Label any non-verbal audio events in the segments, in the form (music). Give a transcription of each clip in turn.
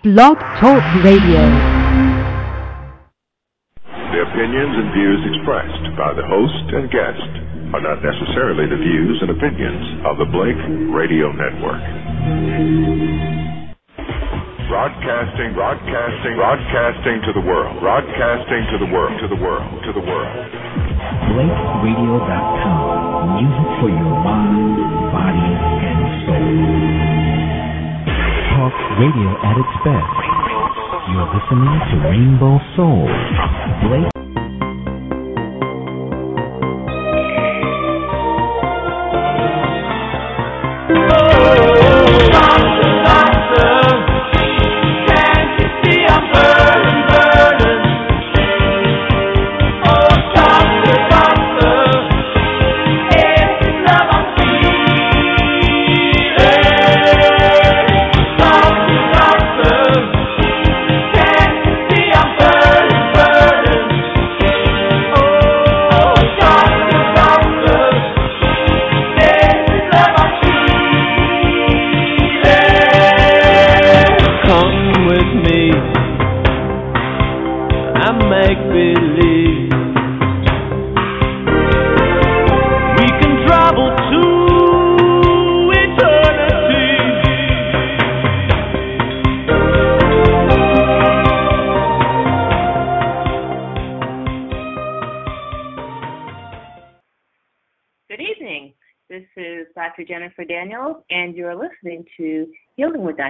Blog Talk Radio. The opinions and views expressed by the host and guest are not necessarily the views and opinions of the Blake Radio Network. Broadcasting, broadcasting, broadcasting to the world, broadcasting to the world, to the world, to the world. BlakeRadio.com. Music for your mind, body, and soul talk radio at its best. You're listening to Rainbow Soul. Blake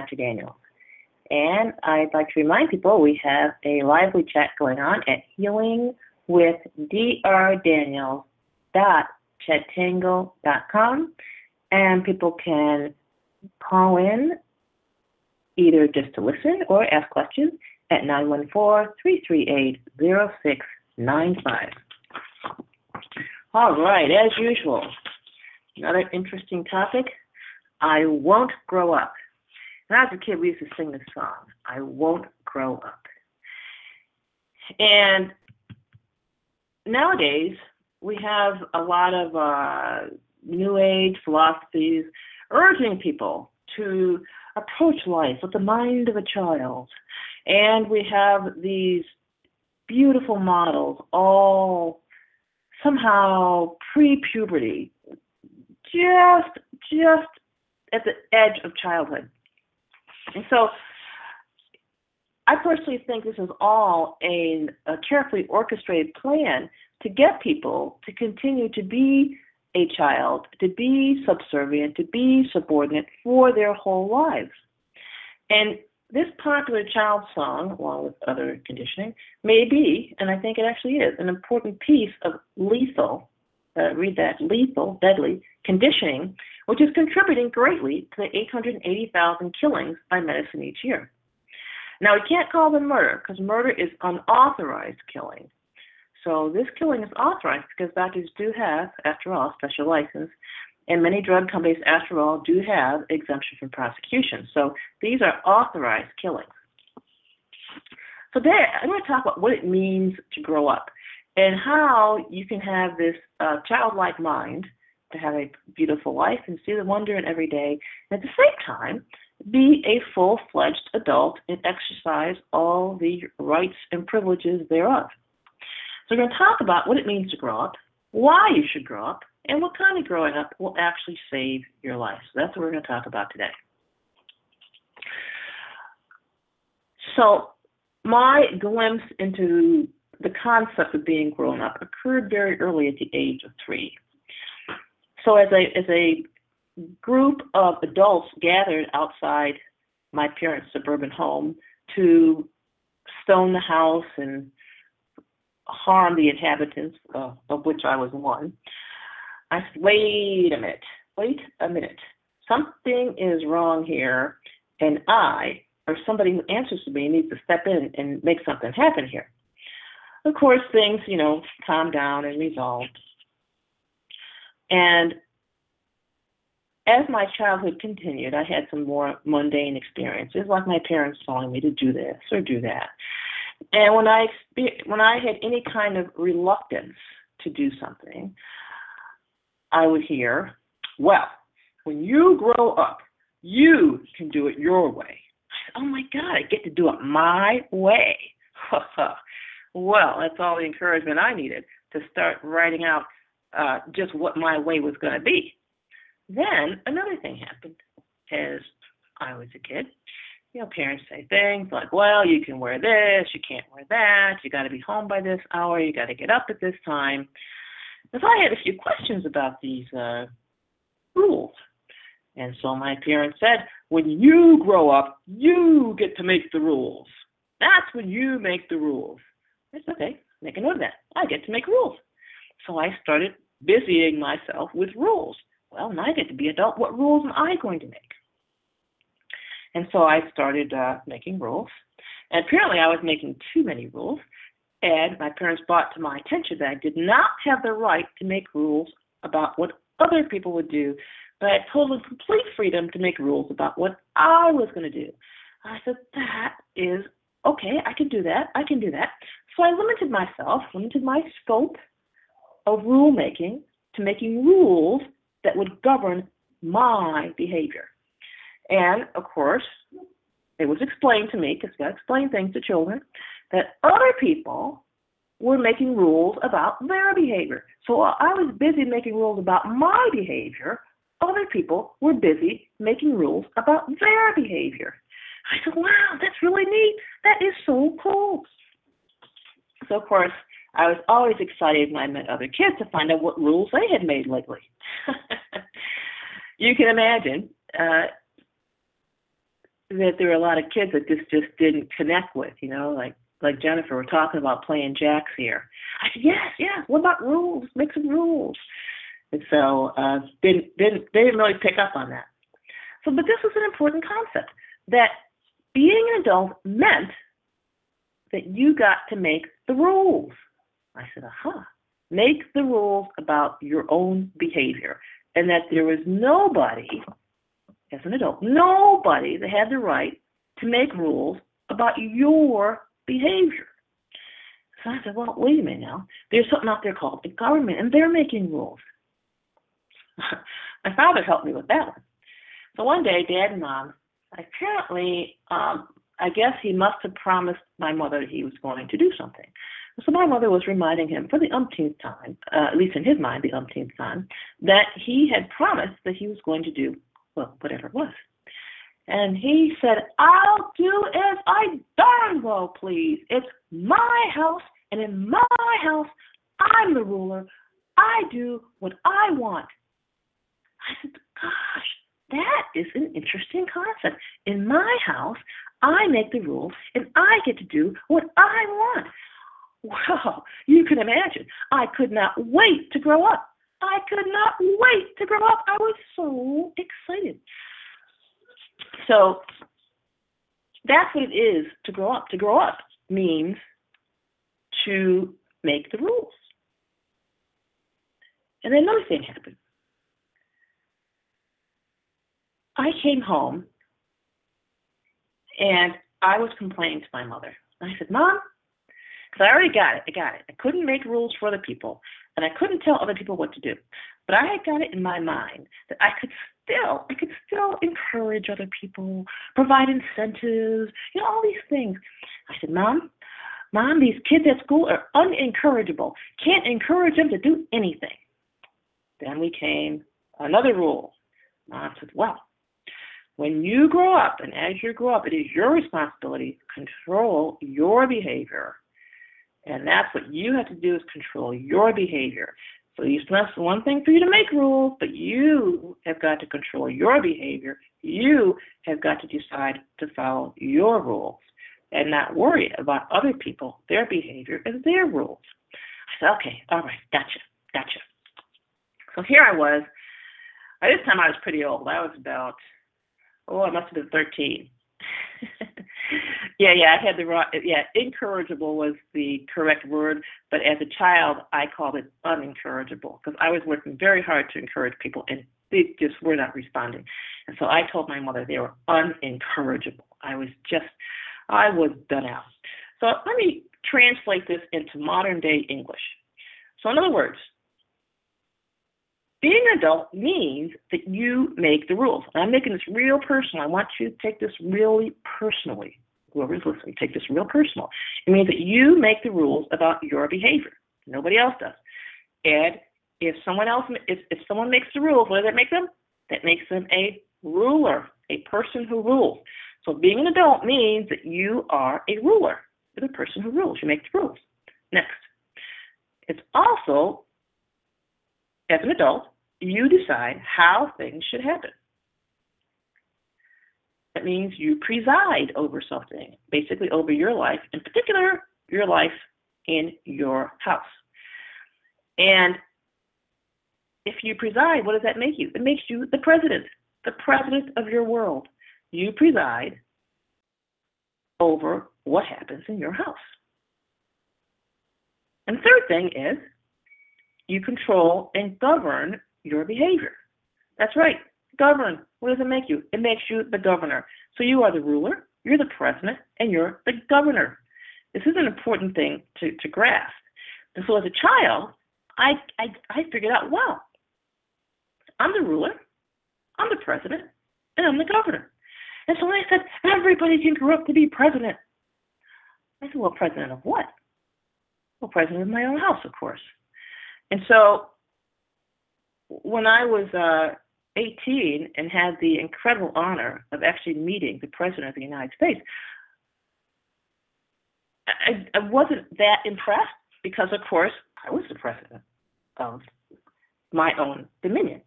Dr. Daniels. And I'd like to remind people we have a lively chat going on at healingwithdrdaniels.chatango.com, and people can call in either just to listen or ask questions at 914-338-0695. All right, as usual, Another interesting topic. I won't grow up. When I was a kid, we used to sing this song. I won't grow up. And nowadays, we have a lot of uh, new age philosophies urging people to approach life with the mind of a child. And we have these beautiful models, all somehow pre puberty, just just at the edge of childhood. And so I personally think this is all a, a carefully orchestrated plan to get people to continue to be a child, to be subservient, to be subordinate for their whole lives. And this popular child song, along with other conditioning, may be, and I think it actually is, an important piece of lethal uh, read that, lethal, deadly conditioning, which is contributing greatly to the 880,000 killings by medicine each year. Now, we can't call them murder because murder is unauthorized killing. So this killing is authorized because doctors do have, after all, special license, and many drug companies, after all, do have exemption from prosecution. So these are authorized killings. So there, I'm going to talk about what it means to grow up and how you can have this uh, childlike mind to have a beautiful life and see the wonder in every day, and at the same time, be a full fledged adult and exercise all the rights and privileges thereof. So, we're going to talk about what it means to grow up, why you should grow up, and what kind of growing up will actually save your life. So, that's what we're going to talk about today. So, my glimpse into the concept of being grown up occurred very early at the age of three. So as a as a group of adults gathered outside my parents' suburban home to stone the house and harm the inhabitants, uh, of which I was one. I said, wait a minute, wait a minute. Something is wrong here, and I, or somebody who answers to me, needs to step in and make something happen here. Of course, things, you know, calmed down and resolved. And as my childhood continued, I had some more mundane experiences, like my parents telling me to do this or do that. And when I when I had any kind of reluctance to do something, I would hear, "Well, when you grow up, you can do it your way." oh my God, I get to do it my way. (laughs) well, that's all the encouragement I needed to start writing out uh, just what my way was going to be. Then another thing happened as I was a kid. You know, parents say things like, well, you can wear this, you can't wear that, you got to be home by this hour, you got to get up at this time. So I had a few questions about these uh, rules. And so my parents said, when you grow up, you get to make the rules. That's when you make the rules. I said, okay, make a note of that. I get to make rules. So I started busying myself with rules. Well, now I get to be adult. What rules am I going to make? And so I started uh, making rules. And apparently I was making too many rules. And my parents brought to my attention that I did not have the right to make rules about what other people would do, but I had total and complete freedom to make rules about what I was going to do. I said, that is okay, I can do that, I can do that. So I limited myself, limited my scope of rulemaking to making rules that would govern my behavior. And of course, it was explained to me, because to explain things to children, that other people were making rules about their behavior. So while I was busy making rules about my behavior, other people were busy making rules about their behavior. I said, wow, that's really neat. That is so cool. So, of course, I was always excited when I met other kids to find out what rules they had made lately. (laughs) you can imagine uh, that there were a lot of kids that this just didn't connect with, you know, like like Jennifer, we're talking about playing jacks here. I said, yes, yes. What about rules? Make some rules. And so uh, didn't didn't they didn't really pick up on that. So, but this was an important concept that being an adult meant that you got to make the rules. I said, aha, make the rules about your own behavior. And that there was nobody, as an adult, nobody that had the right to make rules about your behavior. So I said, well, wait a minute now. There's something out there called the government, and they're making rules. (laughs) My father helped me with that one. So one day, Dad and Mom apparently, um, I guess he must have promised my mother he was going to do something. So my mother was reminding him for the umpteenth time, uh, at least in his mind, the umpteenth time, that he had promised that he was going to do, well, whatever it was. And he said, I'll do as I darn well please. It's my house, and in my house, I'm the ruler. I do what I want. I said, gosh, that is an interesting concept. In my house, I make the rules and I get to do what I want. Well, you can imagine. I could not wait to grow up. I could not wait to grow up. I was so excited. So that's what it is to grow up. To grow up means to make the rules. And then another thing happened. I came home and I was complaining to my mother. I said, Mom, because I already got it. I got it. I couldn't make rules for other people, and I couldn't tell other people what to do. But I had got it in my mind that I could still, I could still encourage other people, provide incentives, you know, all these things. I said, Mom, Mom, these kids at school are unencourageable. Can't encourage them to do anything. Then we came another rule. Mom said, Well, when you grow up, and as you grow up, it is your responsibility to control your behavior. And that's what you have to do is control your behavior. So it's one thing for you to make rules, but you have got to control your behavior. You have got to decide to follow your rules and not worry about other people, their behavior, and their rules. I said, okay, all right, gotcha, gotcha. So here I was. By this time I was pretty old. I was about oh, I must have been 13. (laughs) yeah, yeah, I had the wrong, yeah, incorrigible was the correct word, but as a child, I called it unincorrigible because I was working very hard to encourage people and they just were not responding. And so I told my mother they were unincorrigible. I was just, I was done out. So let me translate this into modern day English. So, in other words, being an adult means that you make the rules. And I'm making this real personal. I want you to take this really personally. Whoever's listening, take this real personal. It means that you make the rules about your behavior. Nobody else does. And if someone else, if, if someone makes the rules, what does that make them? That makes them a ruler, a person who rules. So being an adult means that you are a ruler. You're the person who rules. You make the rules. Next. It's also, as an adult, you decide how things should happen. That means you preside over something, basically over your life, in particular, your life in your house. And if you preside, what does that make you? It makes you the president, the president of your world. You preside over what happens in your house. And the third thing is you control and govern your behavior. That's right, govern. What does it make you? It makes you the governor. So you are the ruler, you're the president, and you're the governor. This is an important thing to, to grasp. And so as a child, I, I, I figured out, well, I'm the ruler, I'm the president, and I'm the governor. And so when I said, everybody can grow up to be president, I said, well, president of what? Well, president of my own house, of course. And so when I was uh, 18 and had the incredible honor of actually meeting the president of the United States, I, I wasn't that impressed because, of course, I was the president of my own dominion.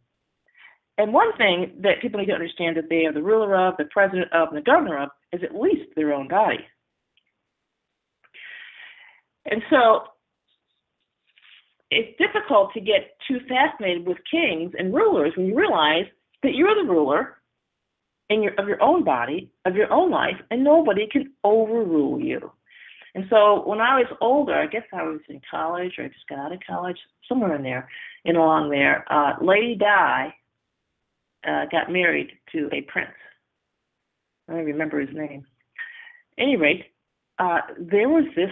And one thing that people need to understand that they are the ruler of, the president of, and the governor of is at least their own body. And so it's difficult to get too fascinated with kings and rulers when you realize that you're the ruler in your, of your own body, of your own life, and nobody can overrule you. And so when I was older, I guess I was in college or I just got out of college, somewhere in there, in along there, uh, Lady Di uh, got married to a prince. I don't remember his name. At any rate, uh, there was this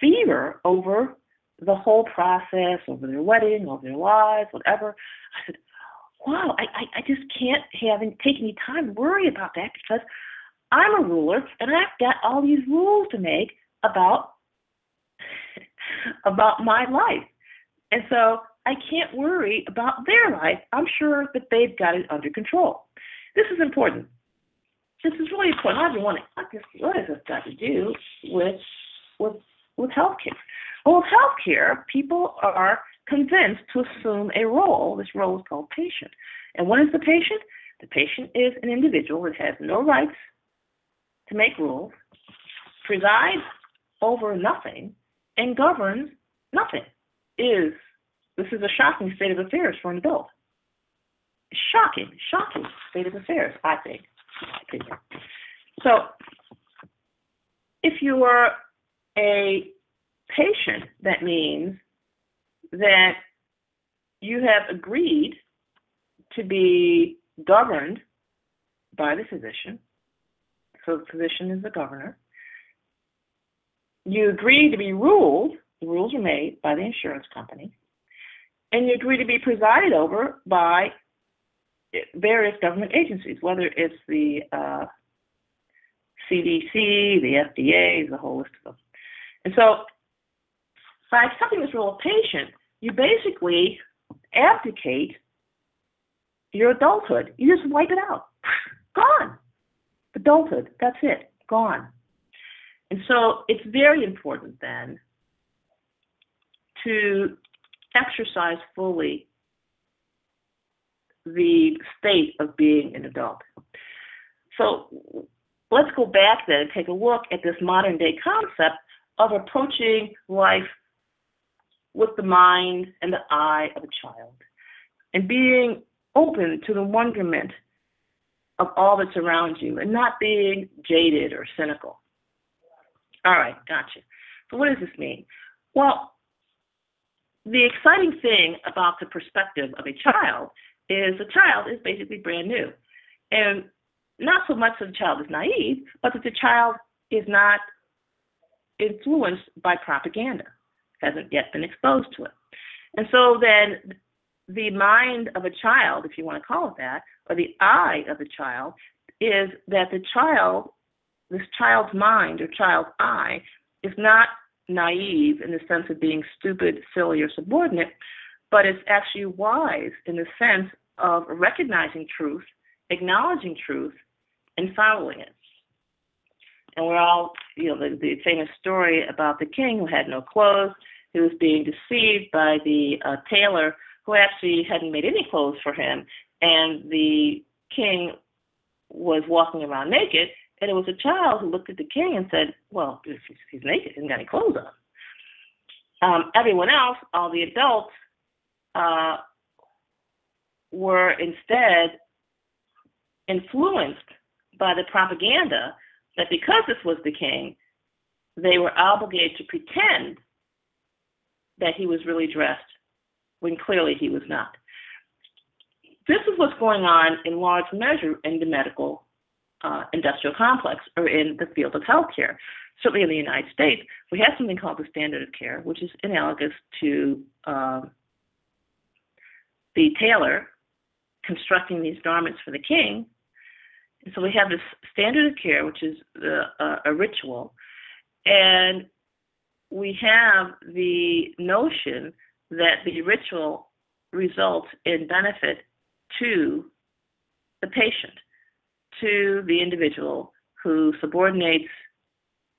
fever over the whole process, over their wedding, over their lives, whatever. I said, wow, I, I, I just can't have any, take any time to worry about that because I'm a ruler and I've got all these rules to make about (laughs) about my life. And so I can't worry about their life. I'm sure that they've got it under control. This is important. This is really important. I've been wondering, what has this got to do with with with healthcare? Well, with healthcare, people are convinced to assume a role. This role is called patient. And what is the patient? The patient is an individual that has no rights to make rules, presides over nothing, and governs nothing. Is this is a shocking state of affairs for an adult. Shocking, shocking state of affairs, I think. So, if you are a patient, that means that you have agreed to be governed by the physician. So the physician is the governor. You agree to be ruled, the rules are made by the insurance company, and you agree to be presided over by various government agencies, whether it's the uh, CDC, the FDA, the whole list of them. And so by accepting this role of patient, you basically abdicate your adulthood. You just wipe it out. (sighs) Gone. Adulthood, that's it. Gone. And so it's very important then to exercise fully the state of being an adult. So let's go back then and take a look at this modern day concept of approaching life with the mind and the eye of a child and being open to the wonderment of all that's around you and not being jaded or cynical. All right, gotcha. So, what does this mean? Well, the exciting thing about the perspective of a child is the child is basically brand new. And not so much that the child is naive, but that the child is not influenced by propaganda hasn't yet been exposed to it. And so then the mind of a child, if you want to call it that, or the eye of the child, is that the child, this child's mind or child's eye, is not naive in the sense of being stupid, silly, or subordinate, but it's actually wise in the sense of recognizing truth, acknowledging truth, and following it. And we're all, you know, the, the famous story about the king who had no clothes, who was being deceived by the uh, tailor who actually hadn't made any clothes for him, and the king was walking around naked, and it was a child who looked at the king and said, "Well, if he's naked, he hasn't got any clothes on." Um, everyone else, all the adults, uh, were instead influenced by the propaganda that because this was the king, they were obligated to pretend that he was really dressed when clearly he was not. This is what's going on in large measure in the medical uh, industrial complex or in the field of healthcare. Certainly in the United States, we have something called the standard of care, which is analogous to um, the tailor constructing these garments for the king. So we have this standard of care, which is uh, a ritual, and we have the notion that the ritual results in benefit to the patient, to the individual who subordinates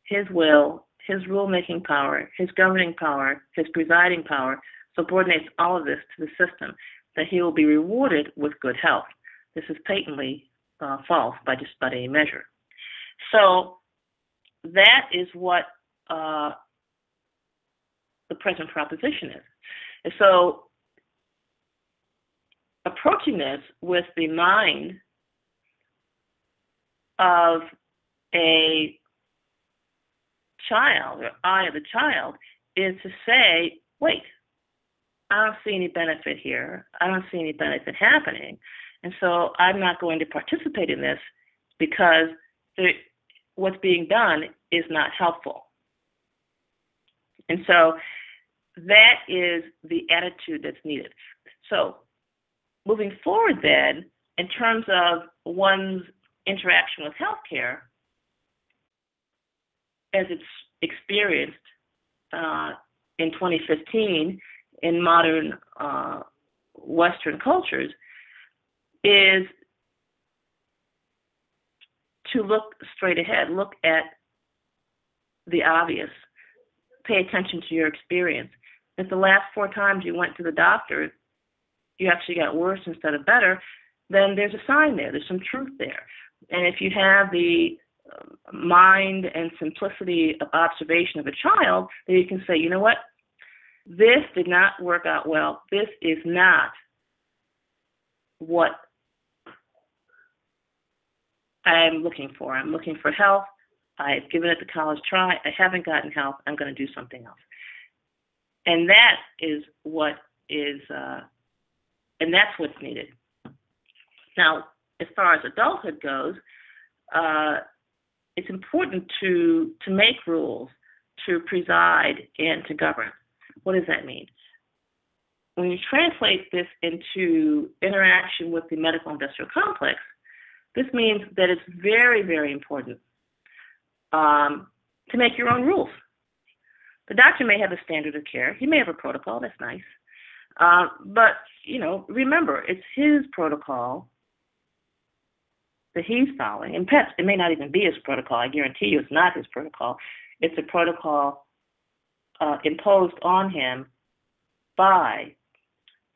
his will, his rulemaking power, his governing power, his presiding power, subordinates all of this to the system, that he will be rewarded with good health. This is patently uh, false by just about any measure. So that is what uh, the present proposition is. And so approaching this with the mind of a child or eye of a child is to say, wait, I don't see any benefit here. I don't see any benefit happening. And so I'm not going to participate in this because what's being done is not helpful. And so that is the attitude that's needed. So moving forward then, in terms of one's interaction with healthcare, as it's experienced uh, in 2015 in modern uh, Western cultures, is to look straight ahead, look at the obvious, pay attention to your experience. If the last four times you went to the doctor, you actually got worse instead of better, then there's a sign there. There's some truth there. And if you have the um, mind and simplicity of observation of a child, then you can say, you know what? This did not work out well. This is not what I'm looking for. I'm looking for health. I've given it the college try. I haven't gotten health. I'm going to do something else. And that is what is, uh, and that's what's needed. Now, as far as adulthood goes, uh, it's important to to make rules, to preside, and to govern. What does that mean? When you translate this into interaction with the medical industrial complex, this means that it's very, very important um, to make your own rules. The doctor may have a standard of care. He may have a protocol. That's nice. Uh, but, you know, remember, it's his protocol that he's following. And perhaps it may not even be his protocol. I guarantee you it's not his protocol. It's a protocol uh, imposed on him by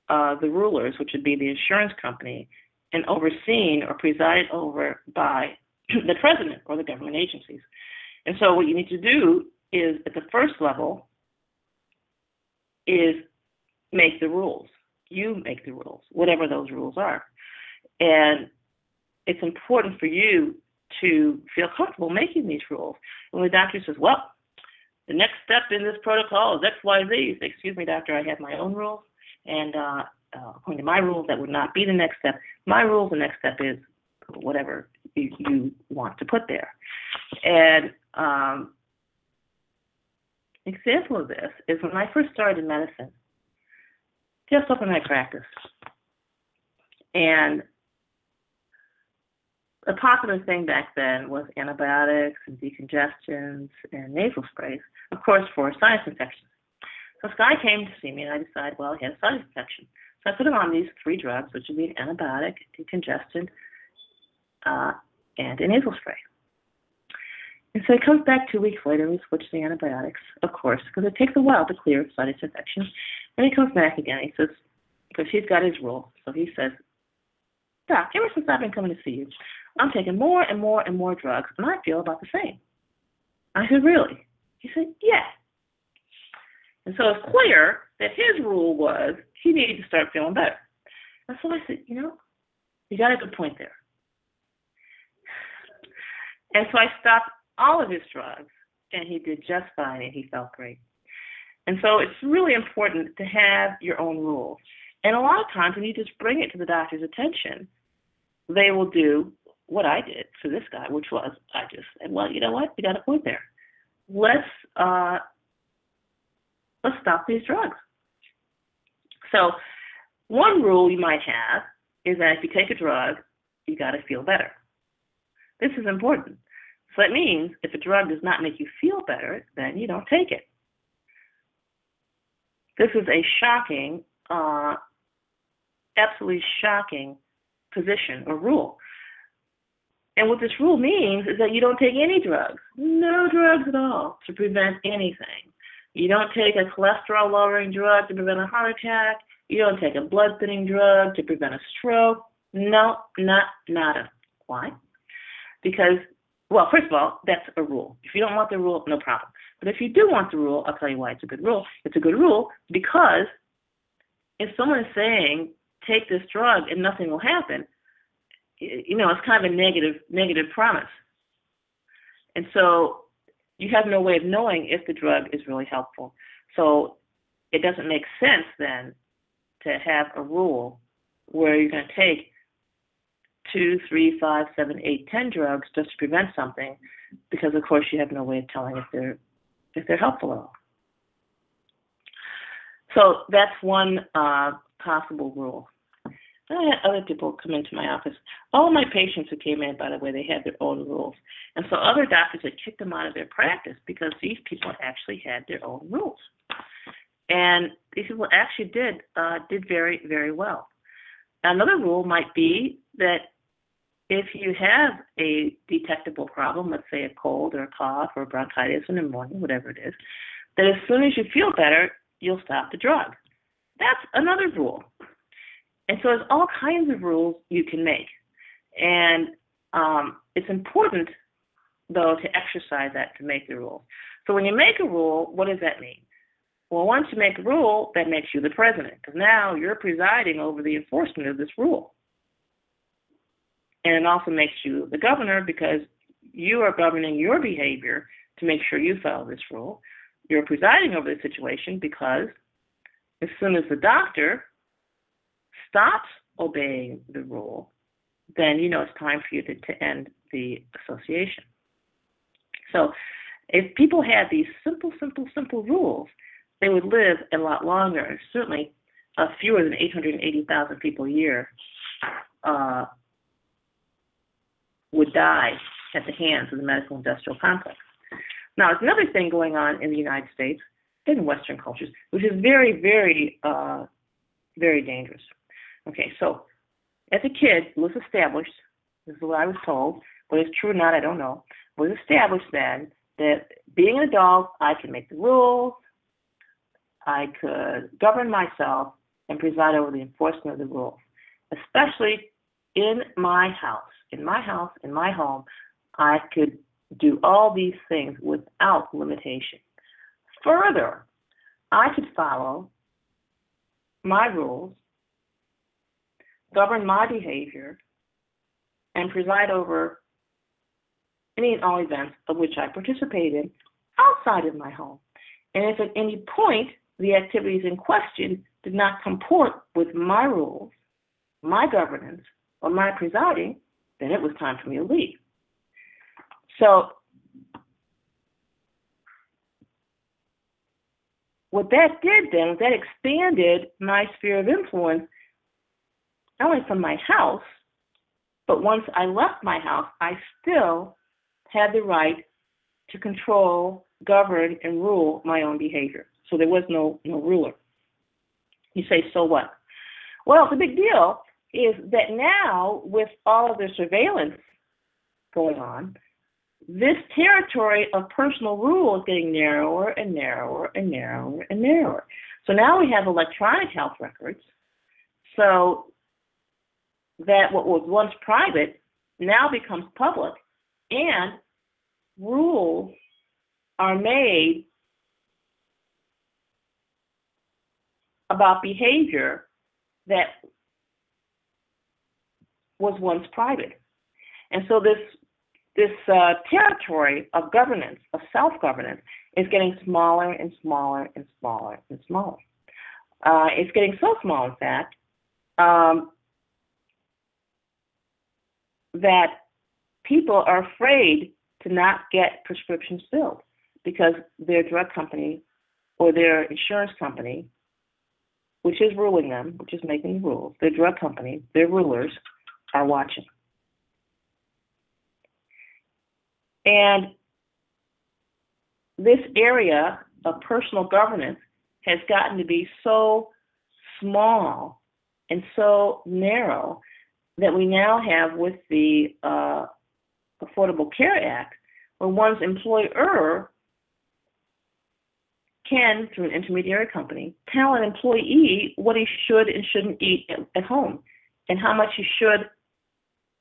uh, the rulers, which would be the insurance company, and overseen or presided over by (clears throat) the president or the government agencies. And so what you need to do is at the first level is make the rules. You make the rules, whatever those rules are. And it's important for you to feel comfortable making these rules. And the doctor says, well, the next step in this protocol is X, Y, Z, excuse me, doctor, I have my own rules. And uh, uh, according to my rules, that would not be the next step. My rules, the next step is whatever you, you want to put there. And um, example of this is when I first started in medicine, just opened my practice. And the popular thing back then was antibiotics and decongestants and nasal sprays, of course, for sinus infections. So this guy came to see me, and I decided, well, he had a sinus infection. So I put him on these three drugs, which would be an antibiotic, decongestant, uh, and a nasal spray. And so he comes back two weeks later, we switch the antibiotics, of course, because it takes a while to clear sinus infection. And he comes back again. He says, because he's got his rule. So he says, Doc, ever since I've been coming to see you, I'm taking more and more and more drugs, and I feel about the same. I said, Really? He said, Yeah. And so it's clear that his rule was he needed to start feeling better. And so I said, You know, you got a good point there. And so I stopped all of his drugs, and he did just fine, and he felt great. And so it's really important to have your own rules. And a lot of times when you just bring it to the doctor's attention, they will do what I did for this guy, which was I just said, well, you know what, you got a point there. Let's uh, let's stop these drugs. So one rule you might have is that if you take a drug, you got to feel better. This is important. So that means if a drug does not make you feel better, then you don't take it. This is a shocking, uh, absolutely shocking position or rule. And what this rule means is that you don't take any drugs, no drugs at all, to prevent anything. You don't take a cholesterol lowering drug to prevent a heart attack. You don't take a blood thinning drug to prevent a stroke. No, not nada. Why? Because well, first of all, that's a rule. If you don't want the rule, no problem. But if you do want the rule, I'll tell you why it's a good rule. It's a good rule because if someone is saying take this drug and nothing will happen, you know, it's kind of a negative negative promise. And so you have no way of knowing if the drug is really helpful. So it doesn't make sense then to have a rule where you're going to take two, three, five, seven, eight, ten drugs just to prevent something, because of course you have no way of telling if they're if they're helpful at all. So that's one uh, possible rule. I had other people come into my office. All my patients who came in, by the way, they had their own rules. And so other doctors had kicked them out of their practice because these people actually had their own rules. And these people actually did uh, did very, very well. Another rule might be that if you have a detectable problem, let's say a cold or a cough or bronchitis in the morning whatever it is, that as soon as you feel better, you'll stop the drug. That's another rule. And so there's all kinds of rules you can make. And um, it's important, though, to exercise that to make the rules. So when you make a rule, what does that mean? Well, once you make a rule, that makes you the president, because now you're presiding over the enforcement of this rule. And it also makes you the governor because you are governing your behavior to make sure you follow this rule. You're presiding over the situation because as soon as the doctor stops obeying the rule, then you know it's time for you to, to end the association. So if people had these simple, simple, simple rules, they would live a lot longer. Certainly, uh, fewer than 880,000 people a year uh, would die at the hands of the medical industrial complex. Now, there's another thing going on in the United States in Western cultures, which is very, very, uh, very dangerous. Okay, so as a kid, it was established, this is what I was told, whether it's true or not, I don't know, was established then that being an adult, I can make the rules, I could govern myself and preside over the enforcement of the rules, especially in my house in my house, in my home, I could do all these things without limitation. Further, I could follow my rules, govern my behavior, and preside over any and all events of which I participated outside of my home. And if at any point the activities in question did not comport with my rules, my governance, or my presiding, then it was time for me to leave. So what that did then was that expanded my sphere of influence, not only from my house, but once I left my house, I still had the right to control, govern, and rule my own behavior. So there was no, no ruler. You say, so what? Well, the big deal is that now, with all of the surveillance going on, this territory of personal rule is getting narrower and narrower and narrower and narrower. So now we have electronic health records. So that what was once private now becomes public, and rules are made about behavior that was once private. And so this this uh, territory of governance, of self-governance, is getting smaller and smaller and smaller and smaller. Uh, it's getting so small, in fact, um, that people are afraid to not get prescriptions filled because their drug company or their insurance company, which is ruling them, which is making the rules, their drug company, their rulers are watching. And this area of personal governance has gotten to be so small and so narrow that we now have with the uh, Affordable Care Act, where one's employer can, through an intermediary company, tell an employee what he should and shouldn't eat at, at home and how much he should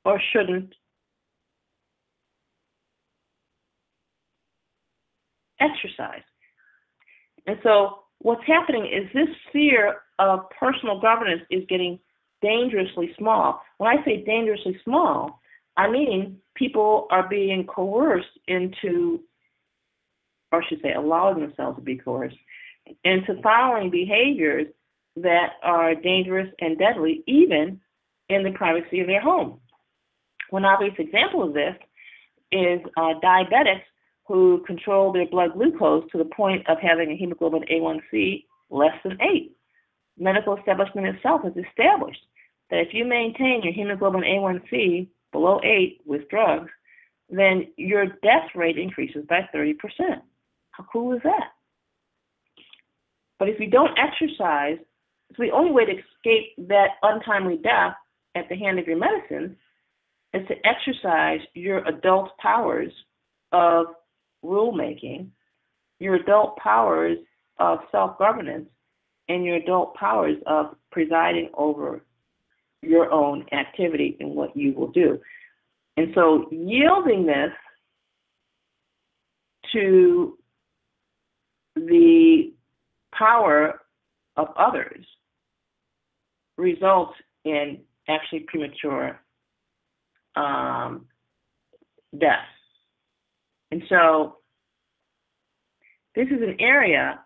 or shouldn't exercise. And so what's happening is this sphere of personal governance is getting dangerously small. When I say dangerously small, I mean people are being coerced into, or I should say, allowing themselves to be coerced into following behaviors that are dangerous and deadly, even in the privacy of their home. One obvious example of this is uh, diabetics who control their blood glucose to the point of having a hemoglobin A1C less than 8. Medical establishment itself has established that if you maintain your hemoglobin A1C below 8 with drugs, then your death rate increases by 30%. How cool is that? But if you don't exercise, so the only way to escape that untimely death at the hand of your medicine is to exercise your adult powers of rulemaking, your adult powers of self governance, and your adult powers of presiding over your own activity and what you will do. And so yielding this to the power of others results in actually premature um, death. And so this is an area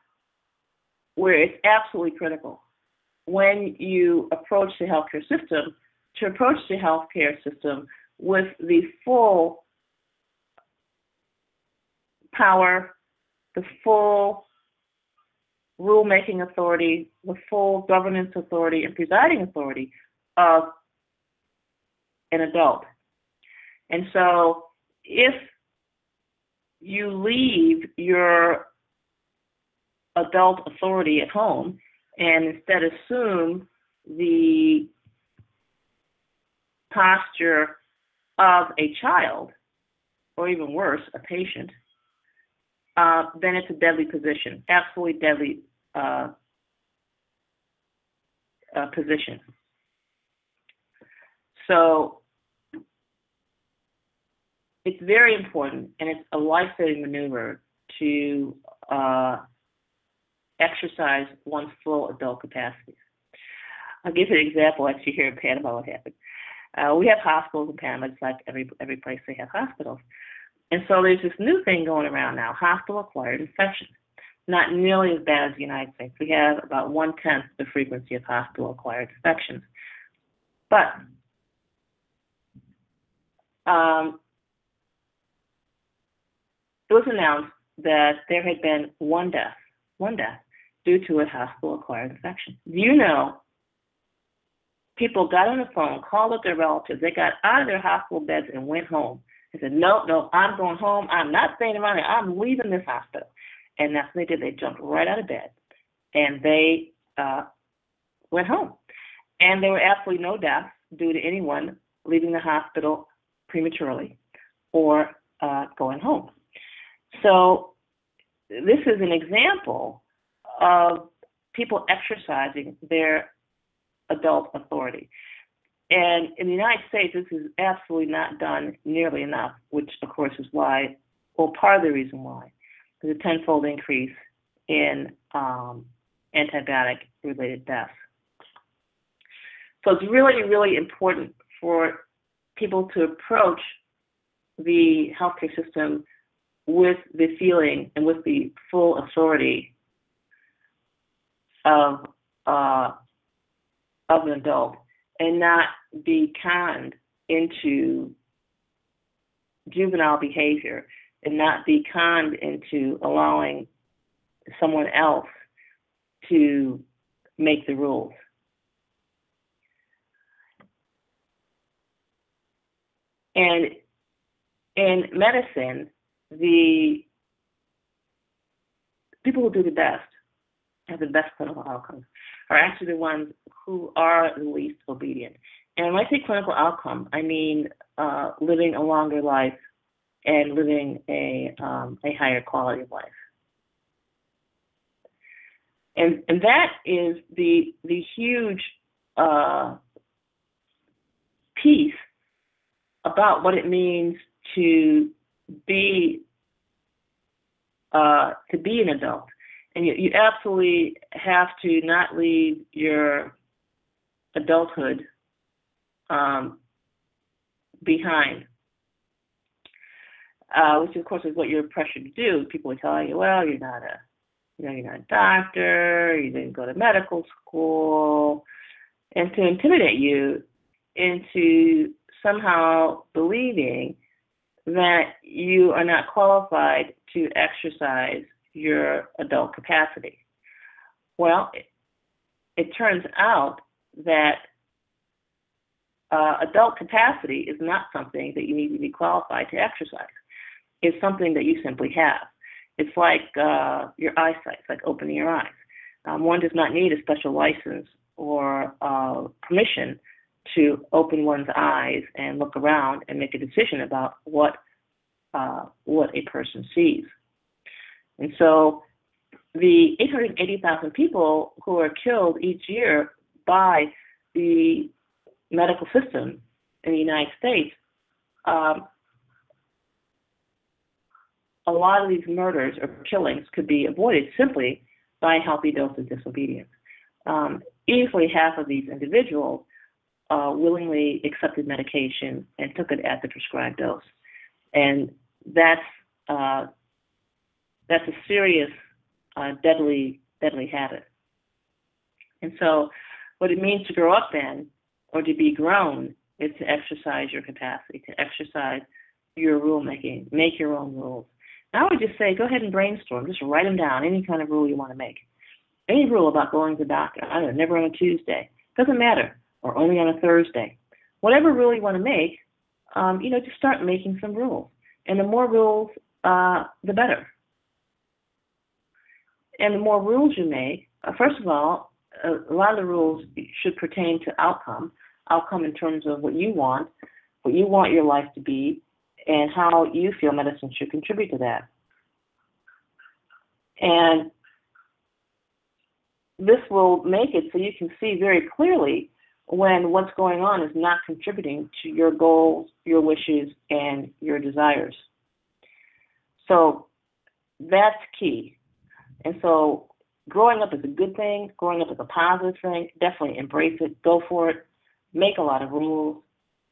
where it's absolutely critical when you approach the healthcare system to approach the healthcare system with the full power, the full rulemaking authority, the full governance authority, and presiding authority of an adult. And so if you leave your adult authority at home and instead assume the posture of a child, or even worse, a patient, uh, then it's a deadly position, absolutely deadly uh, uh, position. So it's very important and it's a life-saving maneuver to uh, exercise one's full adult capacities. I'll give you an example actually here in Panama what happened. Uh, we have hospitals in Panama, it's like every every place they have hospitals. And so there's this new thing going around now, hospital acquired infections. Not nearly as bad as the United States. We have about one tenth the frequency of hospital acquired infections. But um, it was announced that there had been one death, one death due to a hospital-acquired infection. You know people got on the phone, called up their relatives, they got out of their hospital beds and went home. They said, no, no, I'm going home. I'm not staying around here. I'm leaving this hospital. And that's what they did. They jumped right out of bed and they uh, went home. And there were absolutely no deaths due to anyone leaving the hospital prematurely or uh, going home. So this is an example of people exercising their adult authority. And in the United States, this is absolutely not done nearly enough, which, of course, is why, well, part of the reason why, there's a tenfold increase in um, antibiotic related deaths. So it's really, really important for people to approach the healthcare system with the feeling and with the full authority of uh, of an adult and not be conned into juvenile behavior and not be conned into allowing someone else to make the rules. And in medicine, the people who do the best have the best clinical outcomes are actually the ones who are the least obedient. And when I say clinical outcome, I mean uh, living a longer life and living a um, a higher quality of life. And and that is the the huge uh, piece about what it means to be uh, to be an adult, and you, you absolutely have to not leave your adulthood um, behind. Uh, which of course is what you're pressured to do. People are telling you, well, you're not a, you know, you're not a doctor, you didn't go to medical school, and to intimidate you into somehow believing that you are not qualified to exercise your adult capacity. Well, it, turns out that uh, adult capacity is not something that you need to be qualified to exercise. It's something that you simply have. It's like uh, your eyesight, it's like opening your eyes. Um, one does not need a special license or uh, permission to open one's eyes and look around and make a decision about what uh, what a person sees. And so, the 880,000 people who are killed each year by the medical system in the United States, um, a lot of these murders or killings could be avoided simply by a healthy dose of disobedience. Um, easily half of these individuals uh, willingly accepted medication and took it at the prescribed dose, and that's uh, that's a serious, uh, deadly, deadly habit. And so, what it means to grow up then, or to be grown, is to exercise your capacity, to exercise your rule making, make your own rules. Now, I would just say, go ahead and brainstorm. Just write them down. Any kind of rule you want to make. Any rule about going to the doctor. I don't know, never on a Tuesday. Doesn't matter or only on a Thursday. Whatever rule you want to make, um, you know, just start making some rules. And the more rules, uh, the better. And the more rules you make, uh, first of all, a, a lot of the rules should pertain to outcome, outcome in terms of what you want, what you want your life to be, and how you feel medicine should contribute to that. And this will make it so you can see very clearly when what's going on is not contributing to your goals, your wishes, and your desires. So that's key. And so growing up is a good thing, growing up is a positive thing. Definitely embrace it, go for it, make a lot of rules,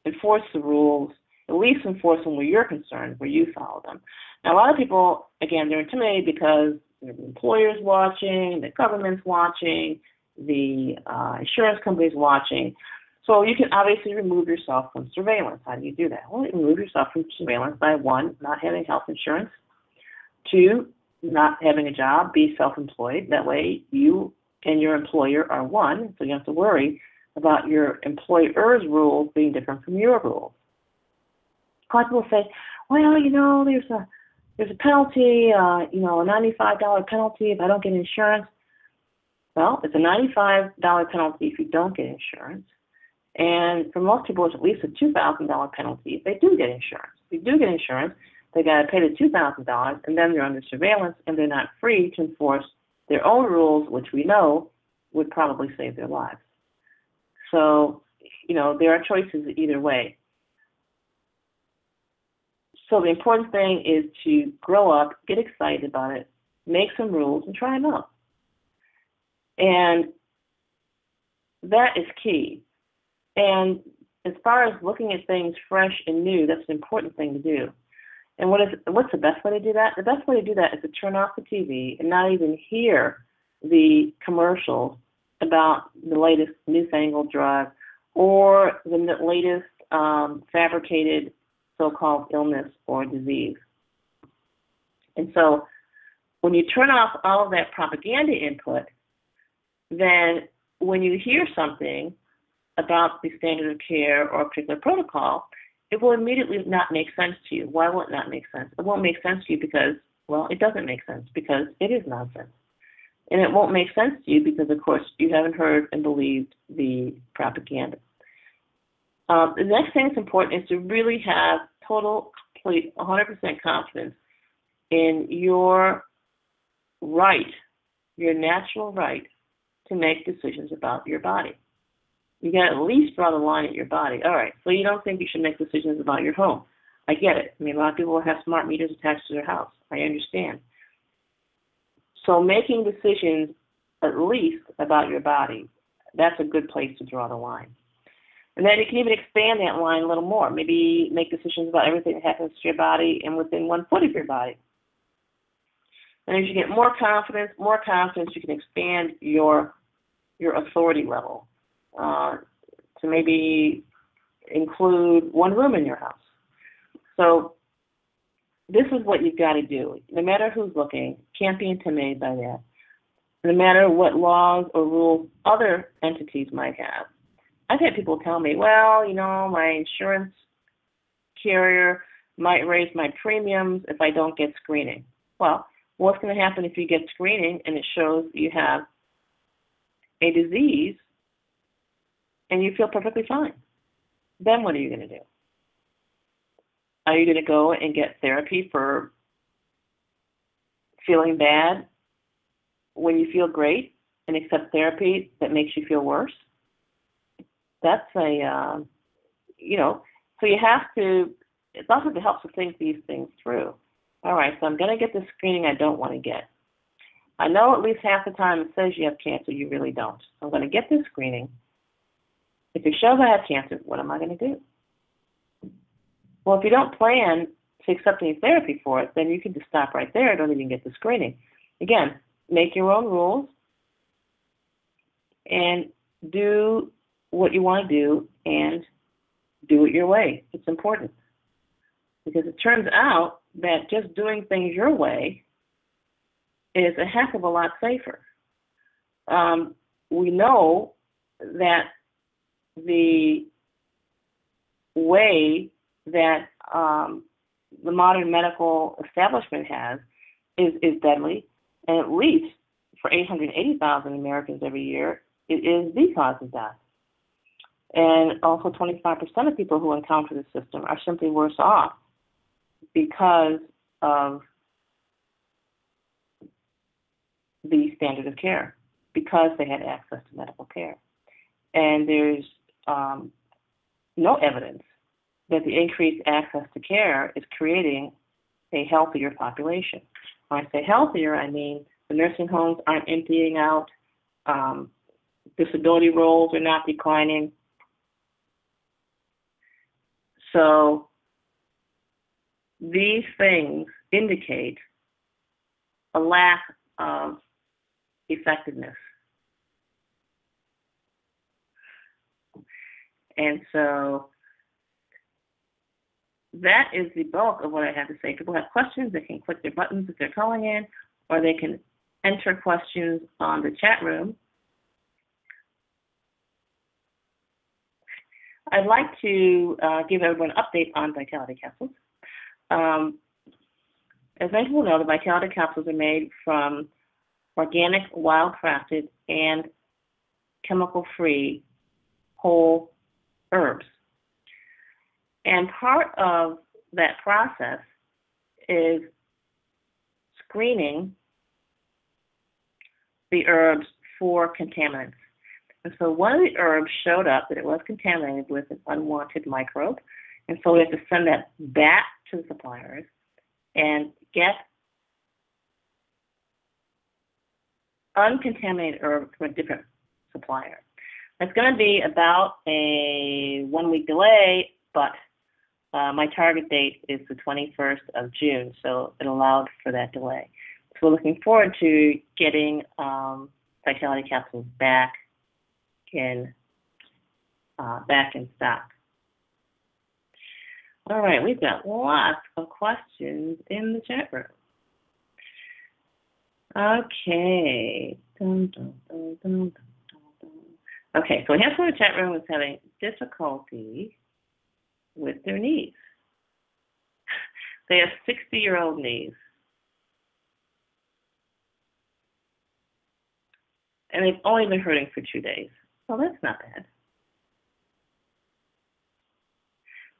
enforce the rules, at least enforce them where you're concerned, where you follow them. Now, a lot of people, again, they're intimidated because the employer's watching, the government's watching, the uh, insurance companies watching. So you can obviously remove yourself from surveillance. How do you do that? Well, you remove yourself from surveillance by one, not having health insurance, two, not having a job, be self-employed. That way, you and your employer are one, so you don't have to worry about your employer's rules being different from your rules. A lot of people say, "Well, you know, there's a there's a penalty, uh, you know, a ninety-five dollar penalty if I don't get insurance." Well, it's a ninety-five dollar penalty if you don't get insurance, and for most people, it's at least a two thousand dollar penalty if they do get insurance. If you do get insurance, they got to pay the two thousand dollars, and then they're under surveillance, and they're not free to enforce their own rules, which we know would probably save their lives. So, you know, there are choices either way. So the important thing is to grow up, get excited about it, make some rules, and try them out. And that is key. And as far as looking at things fresh and new, that's an important thing to do. And what is what's the best way to do that? The best way to do that is to turn off the TV and not even hear the commercials about the latest newfangled drug or the latest um, fabricated so-called illness or disease. And so when you turn off all of that propaganda input, then when you hear something about the standard of care or a particular protocol, it will immediately not make sense to you. Why will it not make sense? It won't make sense to you because, well, it doesn't make sense because it is nonsense. And it won't make sense to you because, of course, you haven't heard and believed the propaganda. Um, the next thing that's important is to really have total, complete, 100% confidence in your right, your natural right to make decisions about your body. You got to at least draw the line at your body. All right, so you don't think you should make decisions about your home. I get it. I mean, a lot of people have smart meters attached to their house. I understand. So making decisions at least about your body, that's a good place to draw the line. And then you can even expand that line a little more. Maybe make decisions about everything that happens to your body and within one foot of your body. And as you get more confidence, more confidence, you can expand your your authority level uh, to maybe include one room in your house. So this is what you've got to do. No matter who's looking, can't be intimidated by that. No matter what laws or rules other entities might have. I've had people tell me, well, you know, my insurance carrier might raise my premiums if I don't get screening. Well, what's going to happen if you get screening and it shows you have a disease and you feel perfectly fine? Then what are you going to do? Are you going to go and get therapy for feeling bad when you feel great and accept therapy that makes you feel worse? That's a, uh, you know, so you have to, it's also to help to think these things through. All right, so I'm going to get the screening I don't want to get. I know at least half the time it says you have cancer, you really don't. I'm going to get this screening. If it shows I have cancer, what am I going to do? Well, if you don't plan to accept any therapy for it, then you can just stop right there. Don't even get the screening. Again, make your own rules and do what you want to do and do it your way. It's important because it turns out that just doing things your way is a heck of a lot safer. Um, we know that the way that um, the modern medical establishment has is, is deadly, and at least for 880,000 Americans every year, it is the cause of death. And also, 25% of people who encounter the system are simply worse off because of the standard of care, because they had access to medical care. And there's um, no evidence that the increased access to care is creating a healthier population. When I say healthier, I mean the nursing homes aren't emptying out, um, disability rolls are not declining. So these things indicate a lack of effectiveness. And so that is the bulk of what I have to say. People have questions, they can click their buttons if they're calling in, or they can enter questions on the chat room. I'd like to uh, give everyone an update on Vitality capsules. Um, as many people know, the Vitality capsules are made from organic, wild-crafted, and chemical-free whole herbs. And part of that process is screening the herbs for contaminants. And so one of the herbs showed up that it was contaminated with an unwanted microbe. And so we have to send that back to the suppliers and get uncontaminated herbs from a different supplier. It's going to be about a one week delay, but uh, my target date is the 21st of June, so it allowed for that delay. So we're looking forward to getting um, Vitality capsules back in uh, back in stock. All right, we've got lots of questions in the chat room. Okay. Dun, dun, dun, okay, so someone in the chat room who's having difficulty with their knees. (laughs) They have 60 year old knees. And they've only been hurting for two days. Well, that's not bad.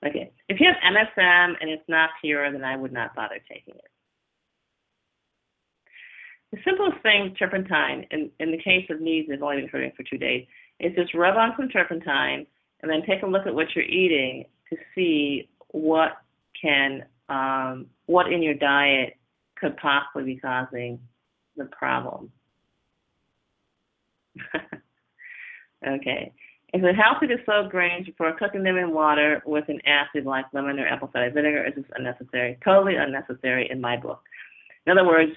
Okay, if you have MSM and it's not pure, then I would not bother taking it. The simplest thing, turpentine, in, in the case of knees that have only been hurting for two days, is just rub on some turpentine and then take a look at what you're eating to see what can, um, what in your diet could possibly be causing the problem. (laughs) okay. Is it healthy to soak grains before cooking them in water with an acid like lemon or apple cider vinegar? Is this unnecessary? Totally unnecessary in my book. In other words,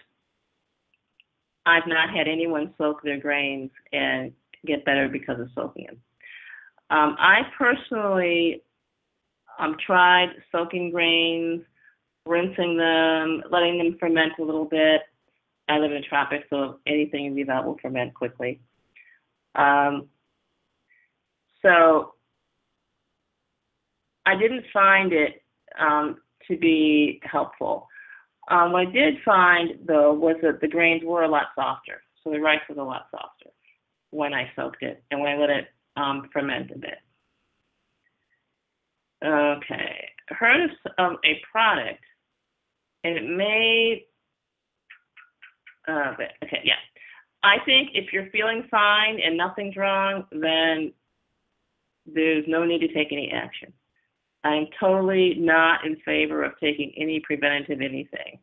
I've not had anyone soak their grains and get better because of soaking them. Um, I personally um, tried soaking grains, rinsing them, letting them ferment a little bit. I live in the tropics, so anything in the that will ferment quickly. Um, so I didn't find it um, to be helpful. Um, what I did find, though, was that the grains were a lot softer. So the rice was a lot softer when I soaked it and when I let it um, ferment a bit. Okay, heard of a product, and it may. Uh, okay, yeah. I think if you're feeling fine and nothing's wrong, then there's no need to take any action. I'm totally not in favor of taking any preventative anything.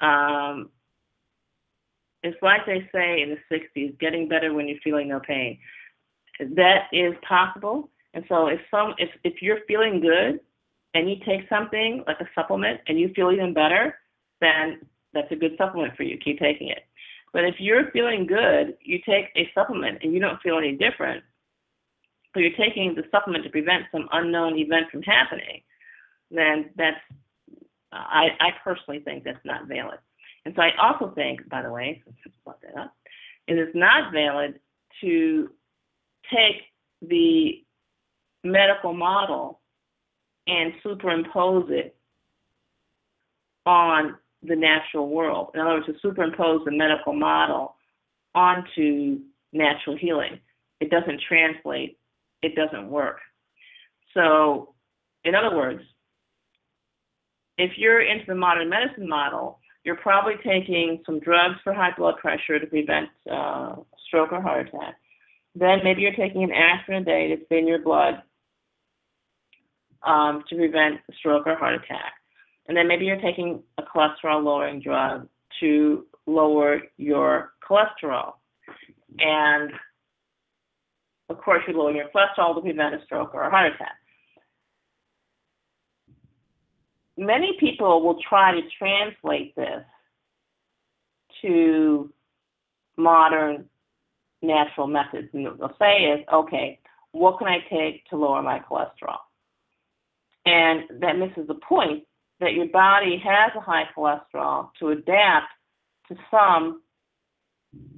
Um, it's like they say in the 60s, getting better when you're feeling no pain. That is possible. And so if some if, if you're feeling good and you take something like a supplement and you feel even better, then that's a good supplement for you. Keep taking it. But if you're feeling good, you take a supplement and you don't feel any different, so you're taking the supplement to prevent some unknown event from happening, then that's, I, I personally think that's not valid. And so I also think, by the way, since you brought that up, it is not valid to take the medical model and superimpose it on the natural world. In other words, to superimpose the medical model onto natural healing. It doesn't translate it doesn't work. So, in other words, if you're into the modern medicine model, you're probably taking some drugs for high blood pressure to prevent uh, stroke or heart attack. Then maybe you're taking an aspirin a day to thin your blood um, to prevent stroke or heart attack. And then maybe you're taking a cholesterol lowering drug to lower your cholesterol. And of course, you lower your cholesterol to prevent a stroke or a heart attack. Many people will try to translate this to modern natural methods. And what they'll say is, okay, what can I take to lower my cholesterol? And that misses the point that your body has a high cholesterol to adapt to some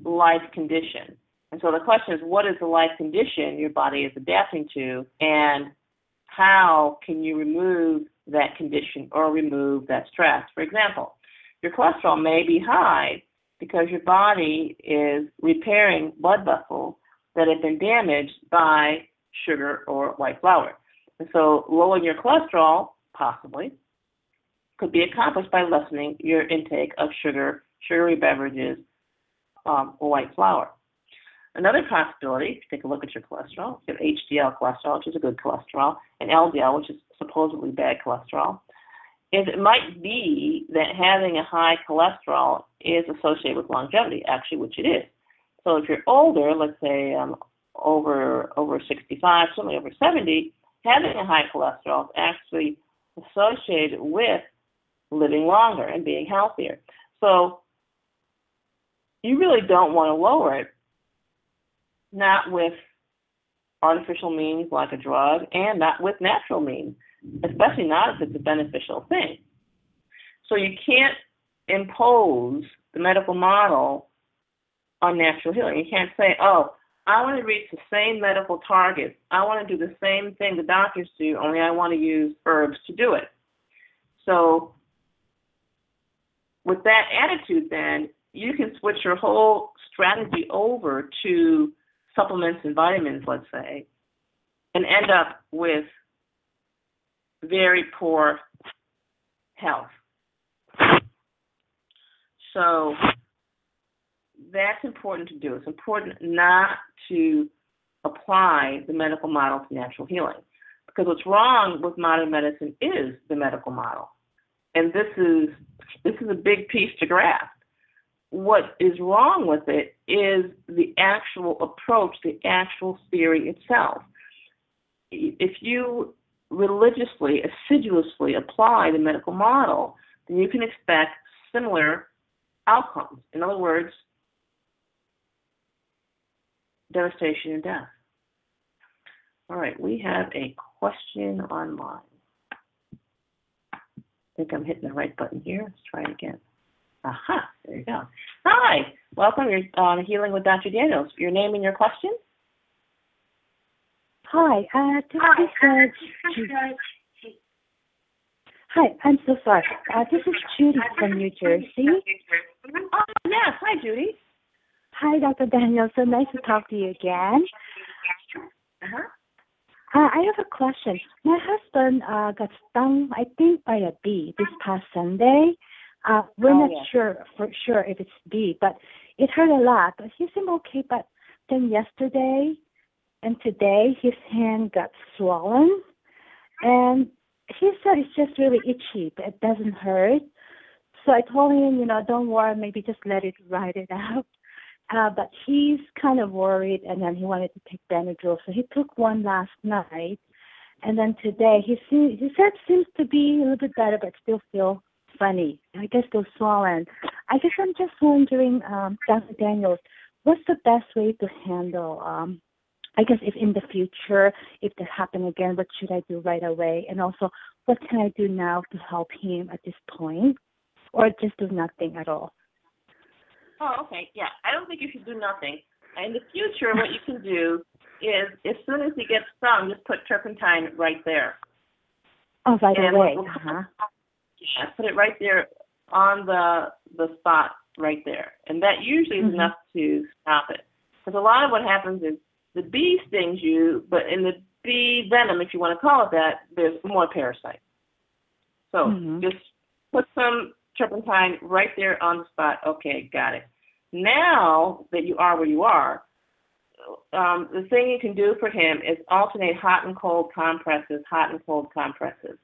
life condition. And so the question is, what is the life condition your body is adapting to, and how can you remove that condition or remove that stress? For example, your cholesterol may be high because your body is repairing blood vessels that have been damaged by sugar or white flour. And so lowering your cholesterol, possibly, could be accomplished by lessening your intake of sugar, sugary beverages, um, or white flour. Another possibility, if you take a look at your cholesterol, you have HDL cholesterol, which is a good cholesterol, and LDL, which is supposedly bad cholesterol, is it might be that having a high cholesterol is associated with longevity, actually, which it is. So if you're older, let's say um, over over 65, certainly over 70, having a high cholesterol is actually associated with living longer and being healthier. So you really don't want to lower it, not with artificial means like a drug and not with natural means, especially not if it's a beneficial thing. So you can't impose the medical model on natural healing. You can't say, oh, I want to reach the same medical targets. I want to do the same thing the doctors do, only I want to use herbs to do it. So with that attitude, then you can switch your whole strategy over to supplements and vitamins, let's say, and end up with very poor health. So that's important to do. It's important not to apply the medical model to natural healing. Because what's wrong with modern medicine is the medical model. And this is this is a big piece to grasp. What is wrong with it is the actual approach, the actual theory itself. If you religiously, assiduously apply the medical model, then you can expect similar outcomes. In other words, devastation and death. All right, we have a question online. I think I'm hitting the right button here. Let's try it again. Aha, there you go. Hi, welcome. You're on Healing with Dr. Daniels. Your name and your question? Hi, uh, this Hi. is uh, Hi, I'm so sorry. Uh, this is Judy from New Jersey. Oh, yes. Hi, Judy. Hi, Dr. Daniels. So nice to talk to you again. Uh-huh. Uh, I have a question. My husband uh, got stung, I think, by a bee this past Sunday. Uh, we're Oh, not yeah. sure for sure if it's bee, but it hurt a lot. But he seemed okay. But then yesterday and today, his hand got swollen, and he said it's just really itchy, but it doesn't hurt. So I told him, you know, don't worry, maybe just let it ride it (laughs) out. Uh, but he's kind of worried, and then he wanted to take Benadryl, so he took one last night, and then today he see, he said seems to be a little bit better, but still feel funny. I guess still swollen. I guess I'm just wondering, um, Dr. Daniels, what's the best way to handle? Um, I guess if in the future, if that happen again, what should I do right away? And also, what can I do now to help him at this point, or just do nothing at all? Oh, okay. Yeah. I don't think you should do nothing. In the future, what you can do is, as soon as he gets stung, just put turpentine right there. Oh, right And away. Uh-huh. Yeah, put it right there on the the spot right there, and that usually is Mhm. enough to stop it. Because a lot of what happens is the bee stings you, but in the bee venom, if you want to call it that, there's more parasites. So Mhm. just put some turpentine right there on the spot. Okay, got it. Now that you are where you are, um, the thing you can do for him is alternate hot and cold compresses, hot and cold compresses.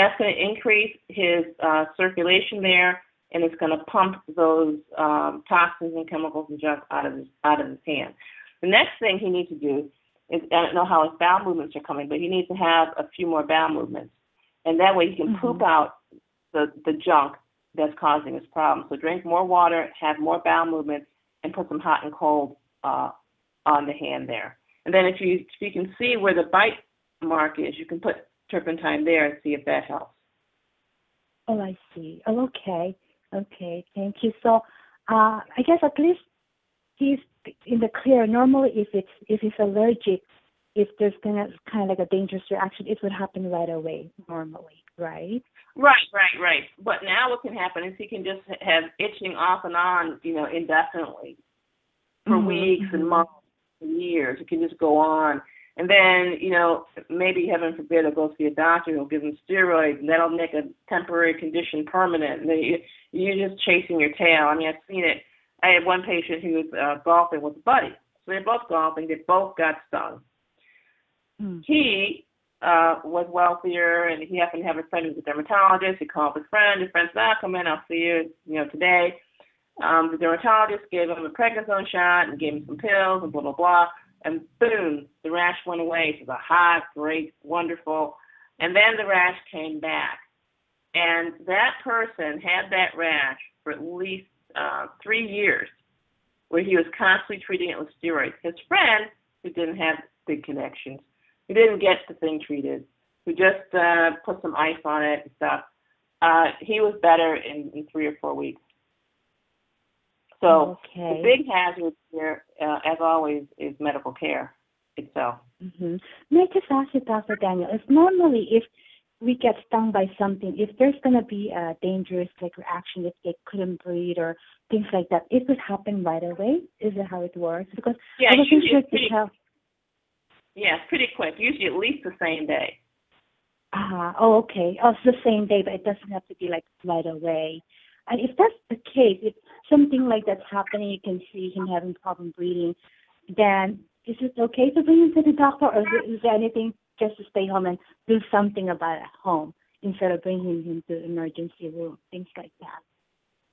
That's going to increase his uh, circulation there, and it's going to pump those um, toxins and chemicals and junk out of his out of his hand. The next thing he needs to do is I don't know how his bowel movements are coming, but he needs to have a few more bowel movements, and that way he can Mhm. poop out the the junk that's causing his problem. So drink more water, have more bowel movements, and put some hot and cold uh, on the hand there. And then if you if you can see where the bite mark is, you can put turpentine there and see if that helps. Oh, I see. Oh, okay. Okay. Thank you. So, uh, I guess at least he's in the clear. Normally, if it's if he's allergic, if there's gonna kind of like a dangerous reaction, it would happen right away. Normally, right? Right, right, right. But now what can happen is he can just have itching off and on, you know, indefinitely for Mhm, weeks and mhm. months and years. It can just go on. And then, you know, maybe heaven forbid he'll go see a doctor who'll give him steroids and that'll make a temporary condition permanent. And then you, you're just chasing your tail. I mean, I've seen it. I had one patient who was uh, golfing with a buddy. So they're both golfing. They both got stung. Hmm. He uh, was wealthier, and he happened to have a friend who's a dermatologist. He called his friend. His friend said, "Ah, come in. I'll see you, you know, today." Um, the dermatologist gave him a prednisone shot and gave him some pills and blah blah blah. And boom, the rash went away. It was a hot, great, wonderful. And then the rash came back, and that person had that rash for at least uh, three years, where he was constantly treating it with steroids. His friend, who didn't have big connections, who didn't get the thing treated, who just uh, put some ice on it and stuff, uh, he was better in, in three or four weeks. So okay. the big hazard here, uh, as always, is medical care itself. Mm-hmm. May I just ask you, Dr. Daniel, if normally if we get stung by something, if there's going to be a dangerous like reaction, if they couldn't breathe or things like that, it would happen right away? Is that how it works? Because Yeah, I wasn't usually sure pretty, tell. yeah, it's pretty quick. Usually at least the same day. Ah, oh, okay. Oh, it's the same day, but it doesn't have to be like right away. And if that's the case, if something like that's happening, you can see him having problem breathing, then is it okay to bring him to the doctor, or is, there anything just to stay home and do something about at home instead of bringing him to emergency room, things like that?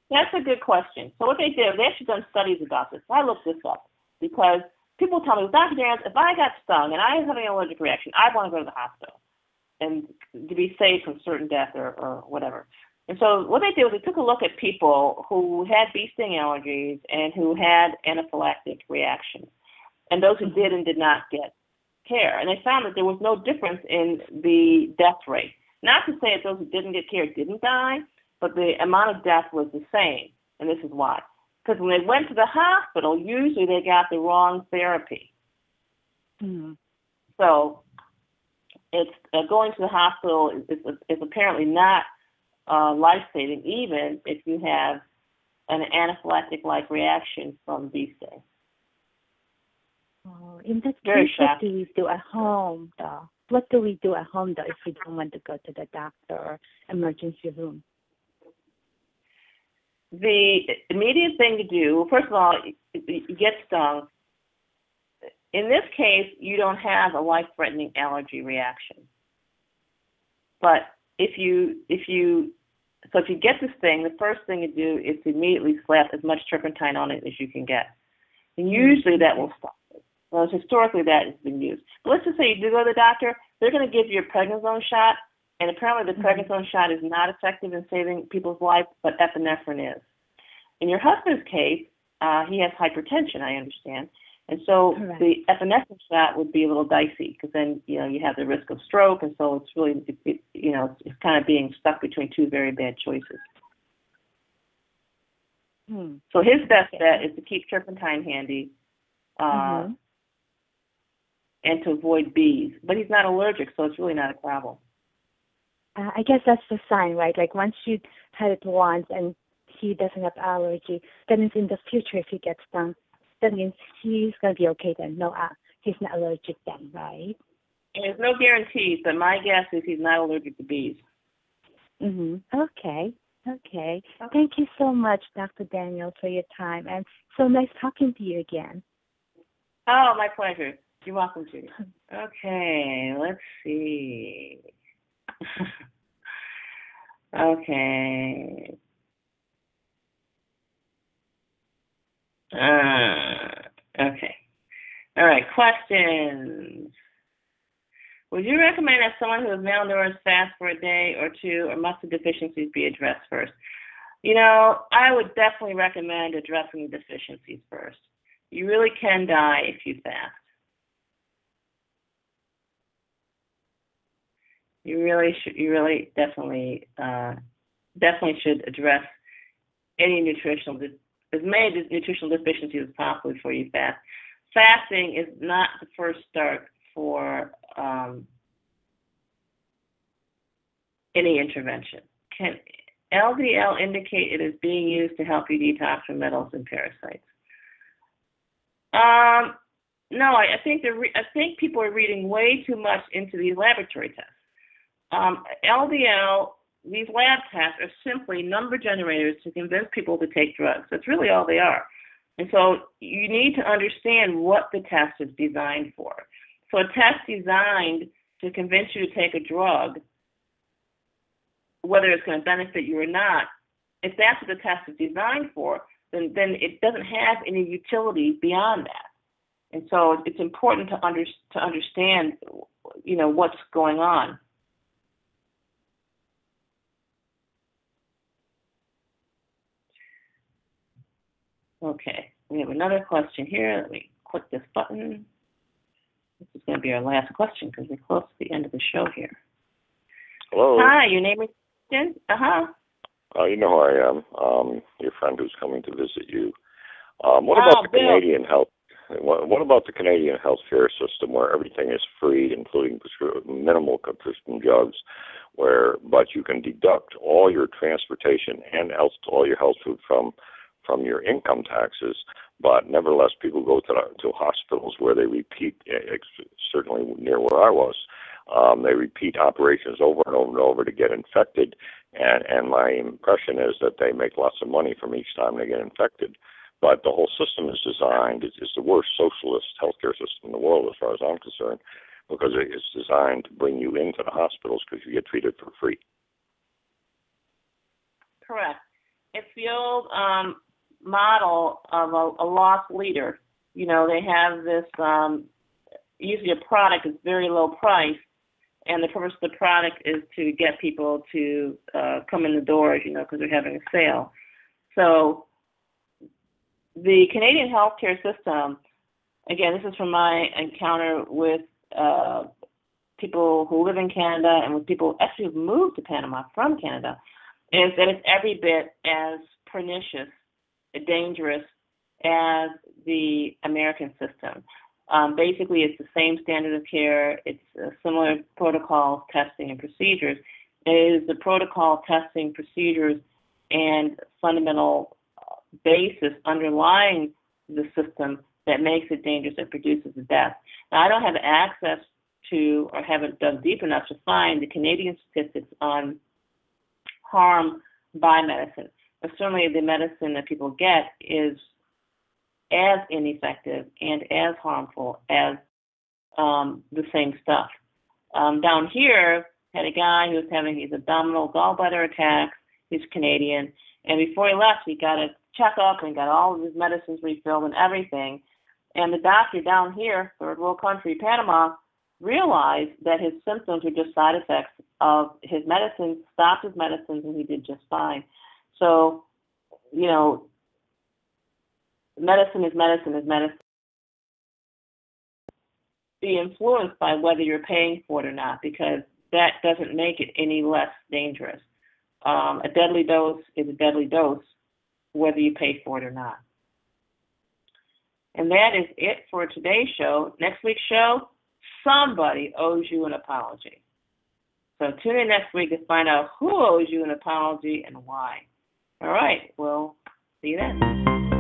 That's a good question. So what they did, they actually done studies about this. I looked this up because people tell me, Dr. Daniels, if I got stung and I was having an allergic reaction, I'd want to go to the hospital and to be safe from certain death or, or whatever. And so what they did was they took a look at people who had bee sting allergies and who had anaphylactic reactions, and those who did and did not get care. And they found that there was no difference in the death rate. Not to say that those who didn't get care didn't die, but the amount of death was the same. And this is why. Because when they went to the hospital, usually they got the wrong therapy. Hmm. So it's uh, going to the hospital is, is, is apparently not uh, life saving, even if you have an anaphylactic like reaction from bee sting. Oh, in that Very case, what do we do at home, though? What do we do at home, though, if we don't want to go to the doctor or emergency room? The immediate thing to do, first of all, you get stung. In this case, you don't have a life-threatening allergy reaction. But if you if you so if you get this thing, the first thing to do is to immediately slap as much turpentine on it as you can get. And usually that will stop it. Well, historically that has been used. But let's just say you do go to the doctor, they're going to give you a prednisone shot, and apparently the prednisone shot is not effective in saving people's lives, but epinephrine is. In your husband's case, uh, he has hypertension, I understand, and so Correct. the epinephrine shot would be a little dicey because then you know you have the risk of stroke, and so it's really it, it, you know it's, it's kind of being stuck between two very bad choices. Hmm. So his best bet is to keep turpentine handy, uh, Mhm. and to avoid bees. But he's not allergic, so it's really not a problem. Uh, I guess that's the sign, right? Like once you had it once and he doesn't have allergy, then means in the future if he gets stung, that means he's gonna be okay then. No, uh, he's not allergic then, right? And there's no guarantees, but my guess is he's not allergic to bees. Mhm. Okay. Okay. Thank you so much, Dr. Daniel, for your time, and so nice talking to you again. Oh, my pleasure. You're welcome, Judy. (laughs) Okay, let's see. (laughs) okay. Uh, okay. All right, questions. Would you recommend that someone who is malnourished fast for a day or two or muscle deficiencies be addressed first? You know, I would definitely recommend addressing the deficiencies first. You really can die if you fast. You really should. You really definitely, uh, definitely should address any nutritional de- as many nutritional deficiencies as possible before you fast. Fasting is not the first start for um, any intervention. Can LDL indicate it is being used to help you detox from metals and parasites? Um, no, I, I think re- I think people are reading way too much into these laboratory tests. Um, LDL, these lab tests are simply number generators to convince people to take drugs. That's really all they are. And so you need to understand what the test is designed for. So a test designed to convince you to take a drug, whether it's going to benefit you or not, if that's what the test is designed for, then then it doesn't have any utility beyond that. And so it's important to under, to understand, you know, what's going on. Okay, we have another question here. Let me click this button. This is going to be our last question because we're close to the end of the show here. Hello. Hi, your name is Uh huh. Uh, you know who I am. Um, your friend who's coming to visit you. Um, what Oh, about the Bill. Canadian health? What, what about the Canadian healthcare system, where everything is free, including minimal prescription drugs, where but you can deduct all your transportation and else all your health food from from your income taxes, but nevertheless people go to to hospitals where they repeat. eh, Certainly near where I was, um, they repeat operations over and over and over to get infected, and and my impression is that they make lots of money from each time they get infected. But the whole system is designed, it's, it's the worst socialist healthcare system in the world as far as I'm concerned, because it's designed to bring you into the hospitals because you get treated for free. Correct. It's the old um, model of a, a loss leader. You know, they have this um, usually a product is very low price, and the purpose of the product is to get people to uh, come in the doors. You know, because they're having a sale. So the Canadian healthcare system, again, this is from my encounter with uh, people who live in Canada and with people actually who've moved to Panama from Canada, is that it's every bit as pernicious, dangerous as the American system. Um, basically, it's the same standard of care. It's similar protocols, testing, and procedures. It is the protocol, testing, procedures, and fundamental uh, basis underlying the system that makes it dangerous and produces the death. Now, I don't have access to or haven't dug deep enough to find the Canadian statistics on harm by medicine. Certainly the medicine that people get is as ineffective and as harmful as um, the same stuff. Um, down here, had a guy who was having these abdominal gallbladder attacks. He's Canadian, and before he left, he got a checkup and got all of his medicines refilled and everything. And the doctor down here, third world country, Panama, realized that his symptoms were just side effects of his medicine, stopped his medicines, and he did just fine. So, you know, medicine is medicine is medicine. Be influenced by whether you're paying for it or not, because that doesn't make it any less dangerous. Um, a deadly dose is a deadly dose, whether you pay for it or not. And that is it for today's show. Next week's show, somebody owes you an apology. So tune in next week to find out who owes you an apology and why. All right, well, see you then.